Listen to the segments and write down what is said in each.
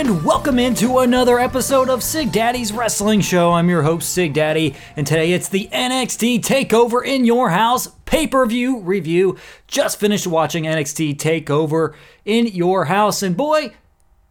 and welcome into another episode of Sig Daddy's Wrestling Show. I'm your host, Sig Daddy, and today it's the NXT TakeOver in Your House pay per view review. Just finished watching NXT TakeOver in Your House, and boy,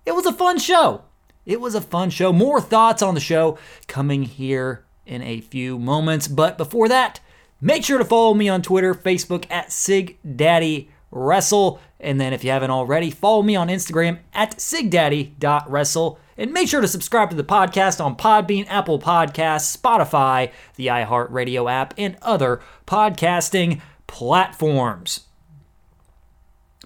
it was a fun show. It was a fun show. More thoughts on the show coming here in a few moments, but before that, make sure to follow me on Twitter, Facebook at Sig Daddy Wrestle. And then if you haven't already, follow me on Instagram at sigdaddy.wrestle. And make sure to subscribe to the podcast on Podbean, Apple Podcasts, Spotify, the iHeartRadio app, and other podcasting platforms.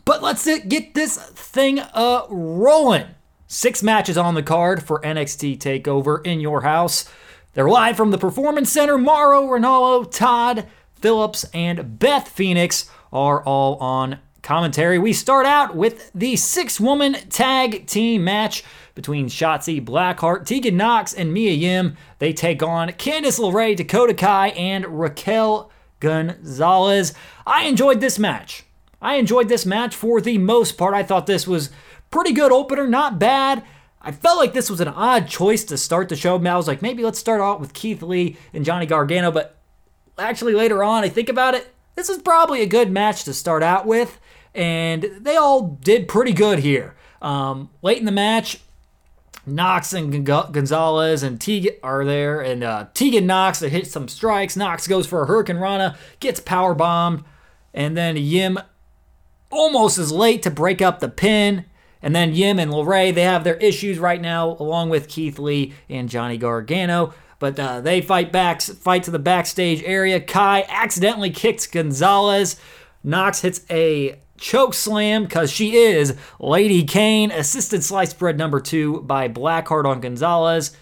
But let's get this thing uh, rolling. Six matches on the card for NXT TakeOver in your house. They're live from the Performance Center. Mauro Ranallo, Todd Phillips, and Beth Phoenix are all on commentary. We start out with the six woman tag team match between Shotzi Blackheart, Tegan Nox, and Mia Yim. They take on Candice LeRae, Dakota Kai, and Raquel Gonzalez. I enjoyed this match. I enjoyed this match for the most part. I thought this was pretty good opener, not bad. I felt like this was an odd choice to start the show. I was like, maybe let's start out with Keith Lee and Johnny Gargano, but actually later on, I think about it, this is probably a good match to start out with, and they all did pretty good here. Um, late in the match, Nox and Gonzalez and Tegan are there, and uh, Tegan Nox hits some strikes. Nox goes for a hurricanrana, gets power bombed, and then Yim almost is late to break up the pin. And then Yim and LeRae, they have their issues right now, along with Keith Lee and Johnny Gargano. But uh, they fight back, fight to the backstage area. Kai accidentally kicks Gonzalez. Knox hits a choke slam because she is Lady Kane. Assisted slice bread number two by Blackheart on Gonzalez.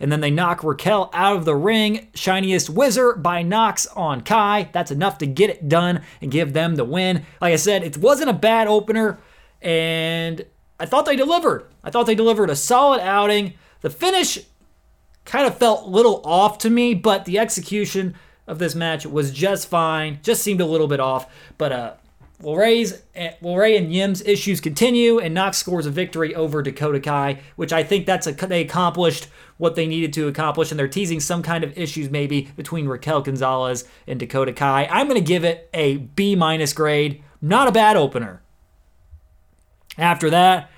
And then they knock Raquel out of the ring. Shiniest Wizard by Nox on Kai. That's enough to get it done and give them the win. Like I said, it wasn't a bad opener, and I thought they delivered. I thought they delivered a solid outing. The finish kind of felt a little off to me, but the execution of this match was just fine. Just seemed a little bit off. But uh, LeRae's, LeRae and Yim's issues continue, and Nox scores a victory over Dakota Kai, which I think that's a they accomplished what they needed to accomplish, and they're teasing some kind of issues maybe between Raquel Gonzalez and Dakota Kai. I'm going to give it a B minus grade. Not a bad opener. After that,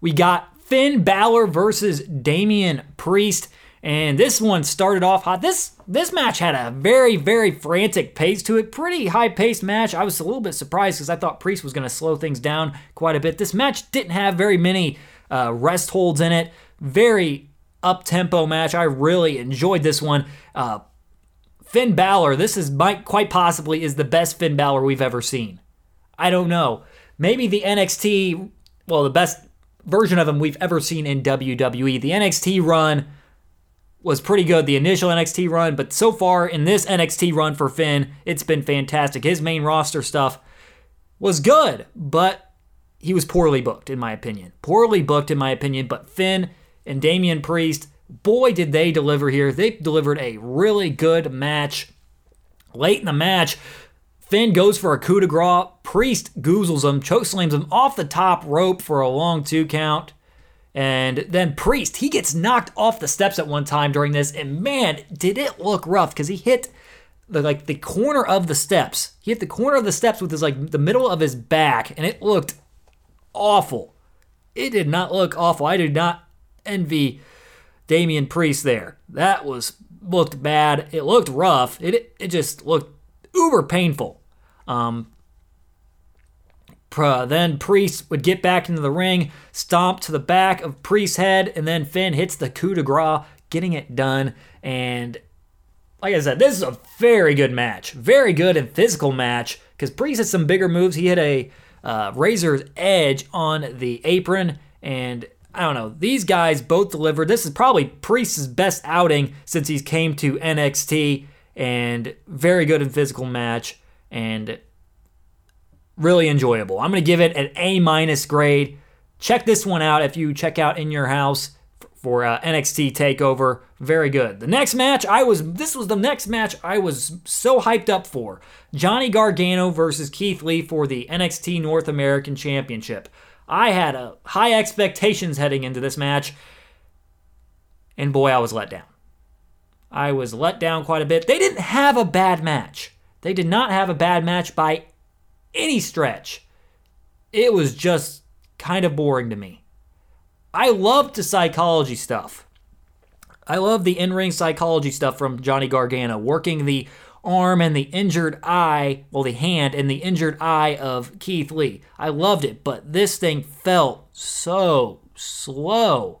we got Finn Balor versus Damian Priest. And this one started off hot. This this match had a very very frantic pace to it. Pretty high paced match. I was a little bit surprised because I thought Priest was going to slow things down quite a bit. This match didn't have very many uh, rest holds in it. Very up tempo match. I really enjoyed this one. Uh, Finn Balor. This is might quite possibly is the best Finn Balor we've ever seen. I don't know. Maybe the NXT. Well, the best version of him we've ever seen in WWE. The NXT run was pretty good, the initial NXT run, but so far in this NXT run for Finn, it's been fantastic. His main roster stuff was good, but he was poorly booked, in my opinion. Poorly booked, in my opinion, but Finn and Damian Priest, boy, did they deliver here. They delivered a really good match. Late in the match, Finn goes for a coup de grace. Priest goozles him, chokeslams him off the top rope for a long two count. And then Priest, he gets knocked off the steps at one time during this, and man, did it look rough because he hit the like the corner of the steps. He hit the corner of the steps with his like the middle of his back, and it looked awful. It did not look awful. I did not envy Damian Priest there. That was looked bad. It looked rough. It it just looked uber painful. Um, then Priest would get back into the ring, stomp to the back of Priest's head, and then Finn hits the coup de grace, getting it done. And like I said, this is a very good match. Very good and physical match because Priest had some bigger moves. He had a uh, razor's edge on the apron, and I don't know. These guys both delivered. This is probably Priest's best outing since he came to NXT, and very good and physical match. And really enjoyable. I'm going to give it an A minus grade. Check this one out if you check out in your house for uh, NXT Takeover. Very good. The next match, I was this was the next match I was so hyped up for. Johnny Gargano versus Keith Lee for the NXT North American Championship. I had a high expectations heading into this match, and boy, I was let down. I was let down quite a bit. They didn't have a bad match. They did not have a bad match by any stretch. It was just kind of boring to me. I loved the psychology stuff. I love the in ring psychology stuff from Johnny Gargano, working the arm and the injured eye, well, the hand and the injured eye of Keith Lee. I loved it, but this thing felt so slow.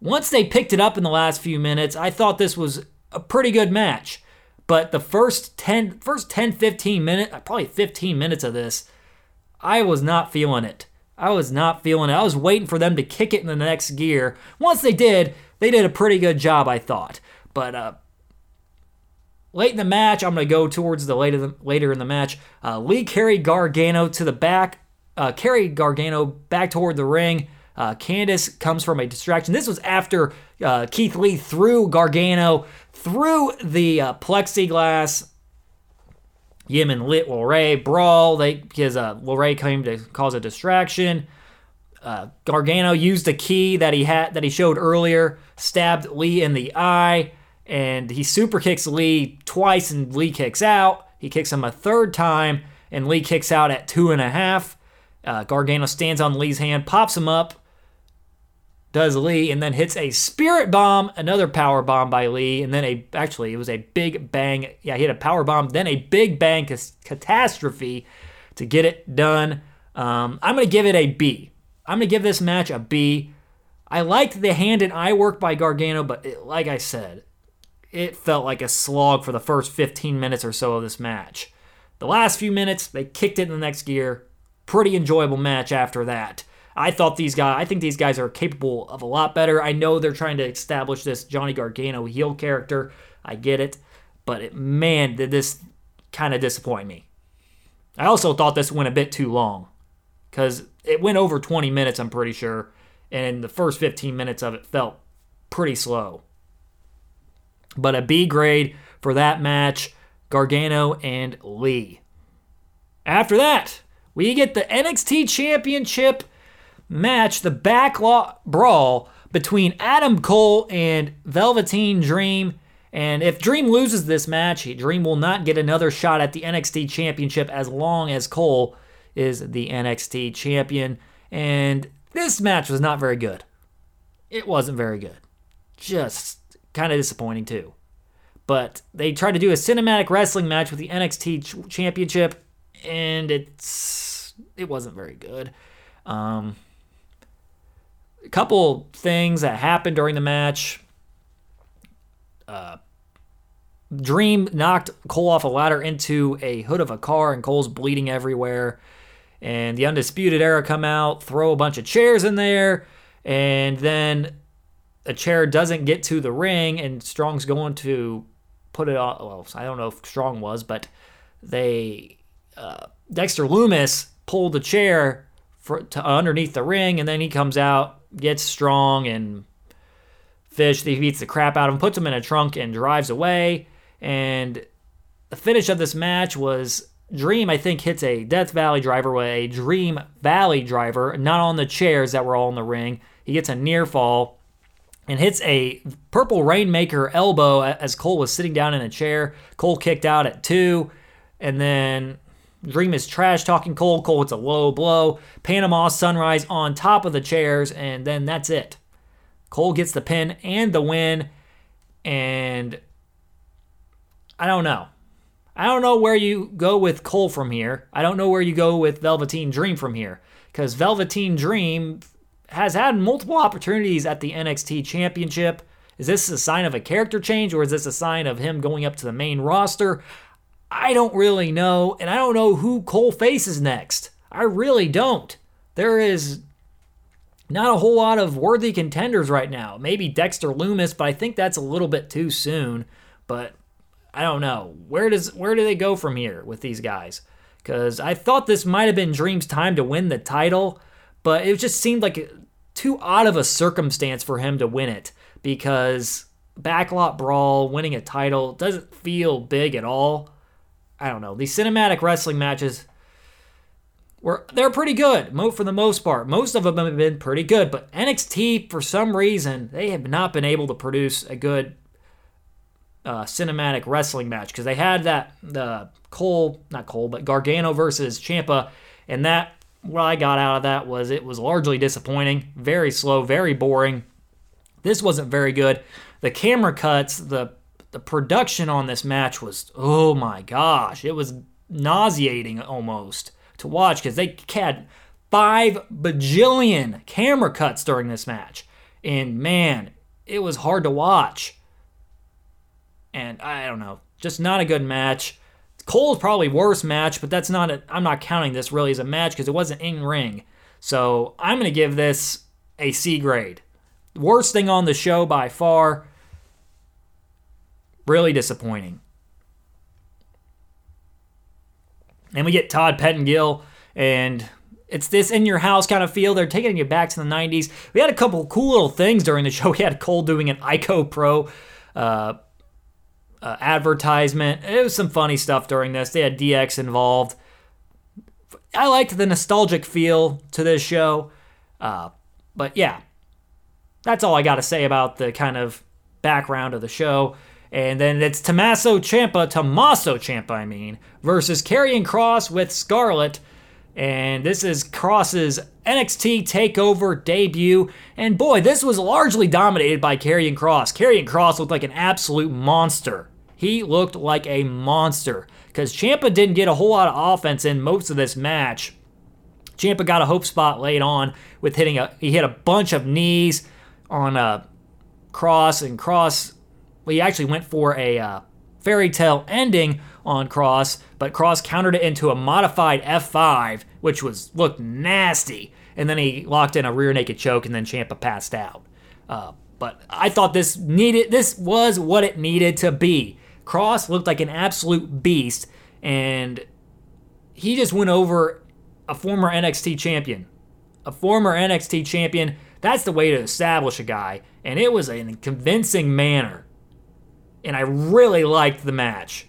Once they picked it up in the last few minutes, I thought this was a pretty good match. But the first 10 first 10 15 minutes, probably 15 minutes of this, I was not feeling it. I was not feeling it. I was waiting for them to kick it in the next gear. Once they did, they did a pretty good job, I thought. But uh, late in the match, I'm going to go towards the later later in the match. Uh, Lee carried Gargano to the back, uh, carried Gargano back toward the ring. Uh, Candice comes from a distraction. This was after uh, Keith Lee threw Gargano through the uh, plexiglass. Yim and Lit LeRae brawl. They because uh, LeRae came to cause a distraction. Uh, Gargano used the key that he had that he showed earlier, stabbed Lee in the eye, and he super kicks Lee twice, and Lee kicks out. He kicks him a third time, and Lee kicks out at two and a half. Uh, Gargano stands on Lee's hand, pops him up, does Lee, and then hits a spirit bomb, another power bomb by Lee, and then a actually it was a big bang. Yeah, he hit a power bomb, then a big bang catastrophe to get it done. Um, I'm gonna give it a B. I'm gonna give this match a B. I liked the hand and eye work by Gargano, but it, like I said, it felt like a slog for the first 15 minutes or so of this match. The last few minutes, they kicked it in the next gear. Pretty enjoyable match after that. I thought these guys, I think these guys are capable of a lot better. I know they're trying to establish this Johnny Gargano heel character. I get it. But it, man, did this kind of disappoint me. I also thought this went a bit too long because it went over 20 minutes, I'm pretty sure. And the first 15 minutes of it felt pretty slow. But a B grade for that match Gargano and Lee. After that, we get the NXT Championship match the backlot brawl between Adam Cole and Velveteen Dream. And if Dream loses this match, Dream will not get another shot at the NXT Championship as long as Cole is the NXT Champion. And this match was not very good. It wasn't very good. Just kind of disappointing, too. But they tried to do a cinematic wrestling match with the NXT Championship, and it's it wasn't very good. Um, a couple things that happened during the match. Uh, Dream knocked Cole off a ladder into a hood of a car, and Cole's bleeding everywhere. And the Undisputed Era come out, throw a bunch of chairs in there, and then a chair doesn't get to the ring, and Strong's going to put it on. Well, I don't know if Strong was, but they uh, Dexter Lumis pulled the chair for, to underneath the ring, and then he comes out gets strong and Fish. He beats the crap out of him, puts him in a trunk, and drives away. And the finish of this match was Dream, I think, hits a Death Valley driver with a Dream Valley driver, not on the chairs that were all in the ring. He gets a near fall and hits a Purple Rainmaker elbow as Cole was sitting down in a chair. Cole kicked out at two. And then Dream is trash talking Cole. Cole hits a low blow. Panama Sunrise on top of the chairs, and then that's it. Cole gets the pin and the win. And I don't know. I don't know where you go with Cole from here. I don't know where you go with Velveteen Dream from here. Because Velveteen Dream has had multiple opportunities at the NXT Championship. Is this a sign of a character change or is this a sign of him going up to the main roster? I don't really know, and I don't know who Cole faces next. I really don't. There is not a whole lot of worthy contenders right now. Maybe Dexter Lumis, but I think that's a little bit too soon. But I don't know. Where does where do they go from here with these guys? Because I thought this might have been Dream's time to win the title, but it just seemed like too odd of a circumstance for him to win it because backlot brawl, winning a title doesn't feel big at all. I don't know. These cinematic wrestling matches, were they're pretty good for the most part. Most of them have been pretty good, but NXT for some reason they have not been able to produce a good uh, cinematic wrestling match because they had that the Cole not Cole but Gargano versus Ciampa, and that what I got out of that was it was largely disappointing, very slow, very boring. This wasn't very good. The camera cuts, the the production on this match was oh my gosh, it was nauseating almost to watch because they had five bajillion camera cuts during this match. And man, it was hard to watch. And I don't know, just not a good match. Cole's probably worst match, but that's not a, I'm not counting this really as a match because it wasn't in ring. So I'm going to give this a C grade. Worst thing on the show by far. Really disappointing. And we get Todd Pettengill, and it's this in your house kind of feel. They're taking you back to the 90s. We had a couple cool little things during the show. We had Cole doing an Ico Pro uh, uh, advertisement. It was some funny stuff during this. They had DX involved. I liked the nostalgic feel to this show. Uh, but yeah, that's all I got to say about the kind of background of the show. And then it's Tommaso Ciampa, Tommaso Ciampa, I mean, versus Karrion Kross with Scarlett. And this is Kross's NXT TakeOver debut. And boy, this was largely dominated by Karrion Kross. Karrion Kross looked like an absolute monster. He looked like a monster because Ciampa didn't get a whole lot of offense in most of this match. Ciampa got a hope spot late on with hitting a he hit a bunch of knees on uh, a Kross and well, he actually went for a uh, fairy tale ending on Kross, but Kross countered it into a modified F5, which was looked nasty. And then he locked in a rear naked choke, and then Ciampa passed out. Uh, but I thought this needed this was what it needed to be. Kross looked like an absolute beast, and he just went over a former NXT champion. A former NXT champion. That's the way to establish a guy, and it was in a convincing manner and I really liked the match.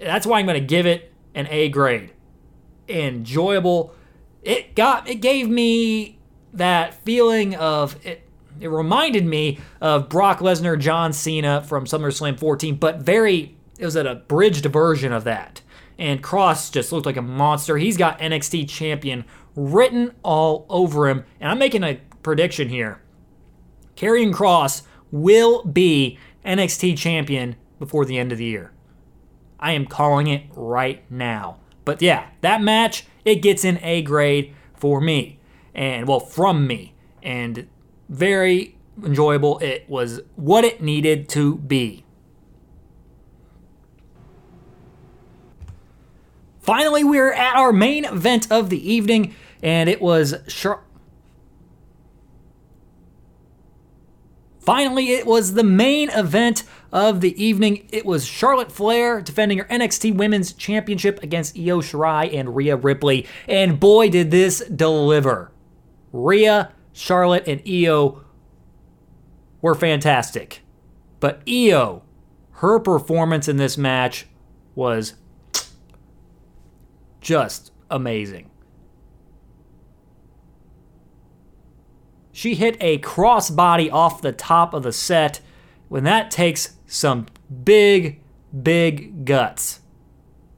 That's why I'm going to give it an A grade. Enjoyable. It got it gave me that feeling of it it reminded me of Brock Lesnar, John Cena from SummerSlam 14, but very it was a bridged version of that. And Kross just looked like a monster. He's got NXT champion written all over him. And I'm making a prediction here. Karrion Kross will be NXT champion before the end of the year. I am calling it right now. But yeah, that match, it gets an A grade for me. And well, from me. And very enjoyable. It was what it needed to be. Finally, we're at our main event of the evening, and it was Char- Finally, it was the main event of the evening. It was Charlotte Flair defending her NXT Women's Championship against Io Shirai and Rhea Ripley. And boy, did this deliver. Rhea, Charlotte, and Io were fantastic. But Io, her performance in this match was just amazing. She hit a crossbody off the top of the set when that takes some big, big guts.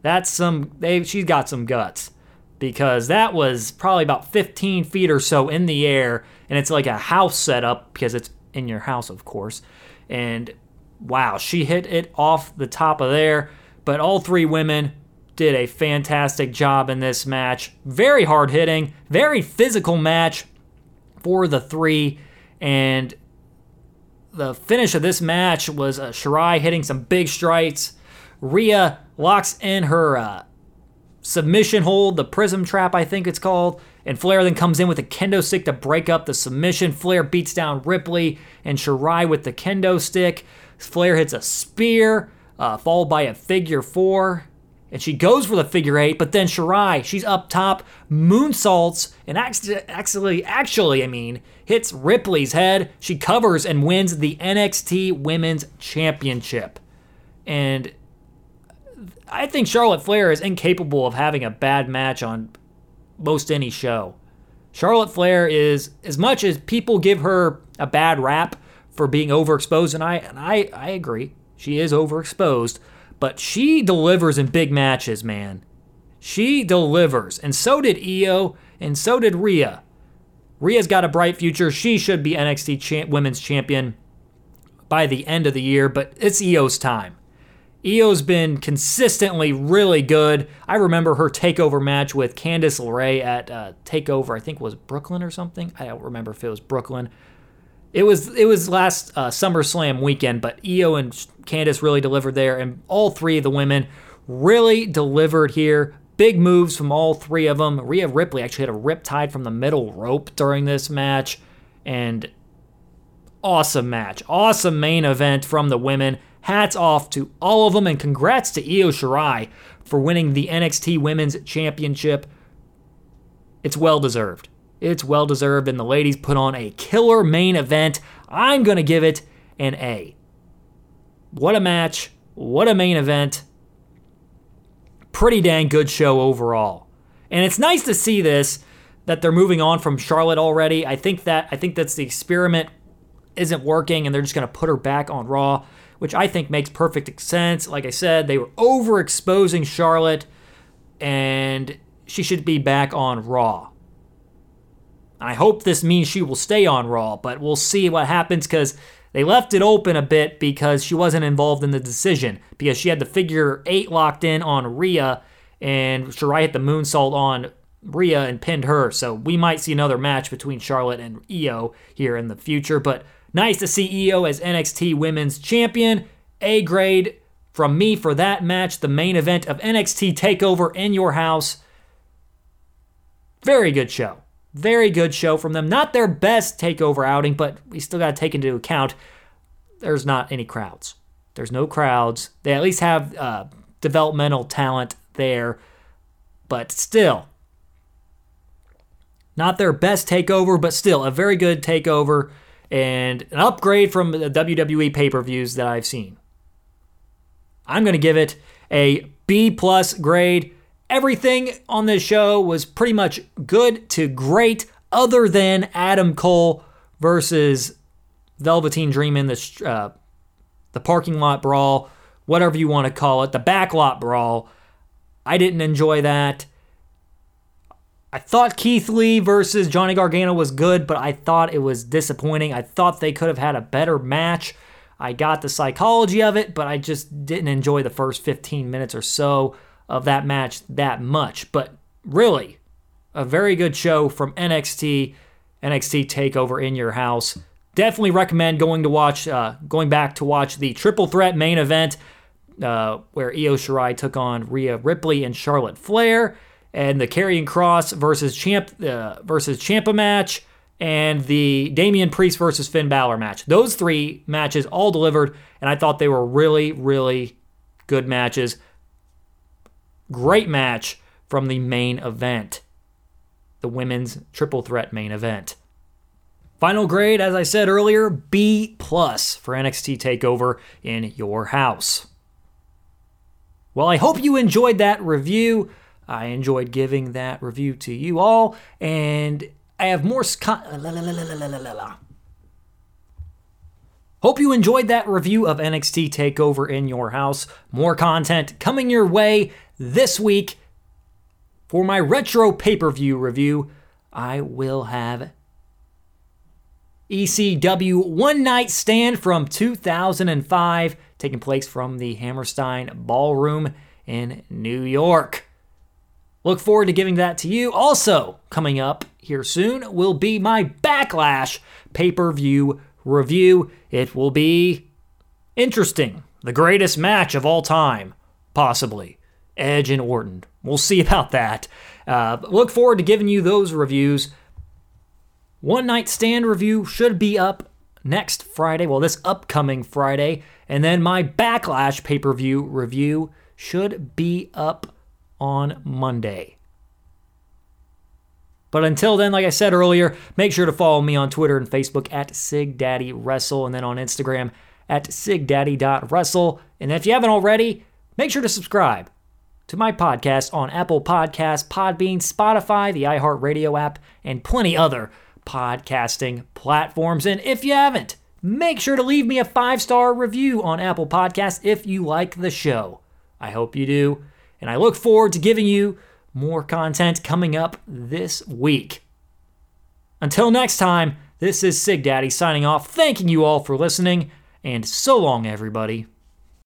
That's some, they, she's got some guts because that was probably about 15 feet or so in the air and it's like a house setup because it's in your house, of course. And wow, she hit it off the top of there. But all three women did a fantastic job in this match. Very hard hitting, very physical match for the three. And the finish of this match was uh, Shirai hitting some big strikes. Rhea locks in her uh, submission hold, the prism trap, I think it's called. And Flair then comes in with a kendo stick to break up the submission. Flair beats down Ripley and Shirai with the kendo stick. Flair hits a spear, uh, followed by a figure four and she goes for the figure eight, but then Shirai, she's up top, moonsaults, and actually, actually, I mean, hits Ripley's head. She covers and wins the NXT Women's Championship. And I think Charlotte Flair is incapable of having a bad match on most any show. Charlotte Flair is as much as people give her a bad rap for being overexposed, and I and I, I agree. She is overexposed, but she delivers in big matches, man. She delivers. And so did Io, and so did Rhea. Rhea's got a bright future. She should be NXT champ, women's champion by the end of the year, but it's Io's time. Io's been consistently really good. I remember her takeover match with Candice LeRae at uh, Takeover. I think was Brooklyn or something. I don't remember if it was Brooklyn. It was it was last uh, SummerSlam weekend, but Io and Candice really delivered there, and all three of the women really delivered here. Big moves from all three of them. Rhea Ripley actually had a Riptide from the middle rope during this match, and awesome match, awesome main event from the women. Hats off to all of them, and congrats to Io Shirai for winning the NXT Women's Championship. It's well deserved. It's well deserved, and the ladies put on a killer main event. I'm going to give it an A. What a match. What a main event. Pretty dang good show overall. And it's nice to see this that they're moving on from Charlotte already. I think that I think that's the experiment isn't working and they're just going to put her back on Raw which I think makes perfect sense. Like I said, they were overexposing Charlotte, and she should be back on Raw. I hope this means she will stay on Raw, but we'll see what happens because they left it open a bit because she wasn't involved in the decision because she had the figure eight locked in on Rhea, and Shirai hit the moonsault on Rhea and pinned her. So we might see another match between Charlotte and Io here in the future, but Nice to see Io as NXT Women's Champion. A grade from me for that match, the main event of NXT TakeOver in your house. Very good show. Very good show from them. Not their best TakeOver outing, but we still got to take into account there's not any crowds. There's no crowds. They at least have uh, developmental talent there, but still, not their best takeover, but still a very good takeover and an upgrade from the WWE pay per views that I've seen. I'm going to give it a B plus grade. Everything on this show was pretty much good to great, other than Adam Cole versus Velveteen Dream in the uh, the parking lot brawl, whatever you want to call it, the backlot brawl. I didn't enjoy that. I thought Keith Lee versus Johnny Gargano was good, but I thought it was disappointing. I thought they could have had a better match. I got the psychology of it, but I just didn't enjoy the first 15 minutes or so of that match that much. But really, a very good show from NXT, NXT Takeover in your house. Definitely recommend going to watch, uh, going back to watch the triple threat main event uh, where Io Shirai took on Rhea Ripley and Charlotte Flair and the Karrion Kross versus Champ uh, versus Ciampa match, and the Damian Priest versus Finn Balor match. Those three matches all delivered, and I thought they were really, really good matches. Great match from the main event, the women's triple threat main event. Final grade, as I said earlier, B plus for NXT Takeover in your house. Well, I hope you enjoyed that review. I enjoyed giving that review to you all, and I have more. Hope you enjoyed that review of NXT TakeOver in your house. More content coming your way this week. For my retro pay per view review, I will have ECW One Night Stand from 2005, taking place from the Hammerstein Ballroom in New York. Look forward to giving that to you. Also, coming up here soon will be my Backlash pay per view review. It will be interesting. The greatest match of all time, possibly. Edge and Orton. We'll see about that. Uh, look forward to giving you those reviews. One Night Stand review should be up next Friday, well, this upcoming Friday. And then my Backlash pay per view review should be up on Monday. But until then, like I said earlier, make sure to follow me on Twitter and Facebook at SigDaddyWrestle and then on Instagram at SigDaddy.Wrestle. And if you haven't already, make sure to subscribe. To my podcast on Apple Podcasts, Podbean, Spotify, the iHeartRadio app, and plenty other podcasting platforms. And if you haven't, make sure to leave me a five star review on Apple Podcasts if you like the show. I hope you do. And I look forward to giving you more content coming up this week. Until next time, this is Sig Daddy signing off, thanking you all for listening, and so long, everybody.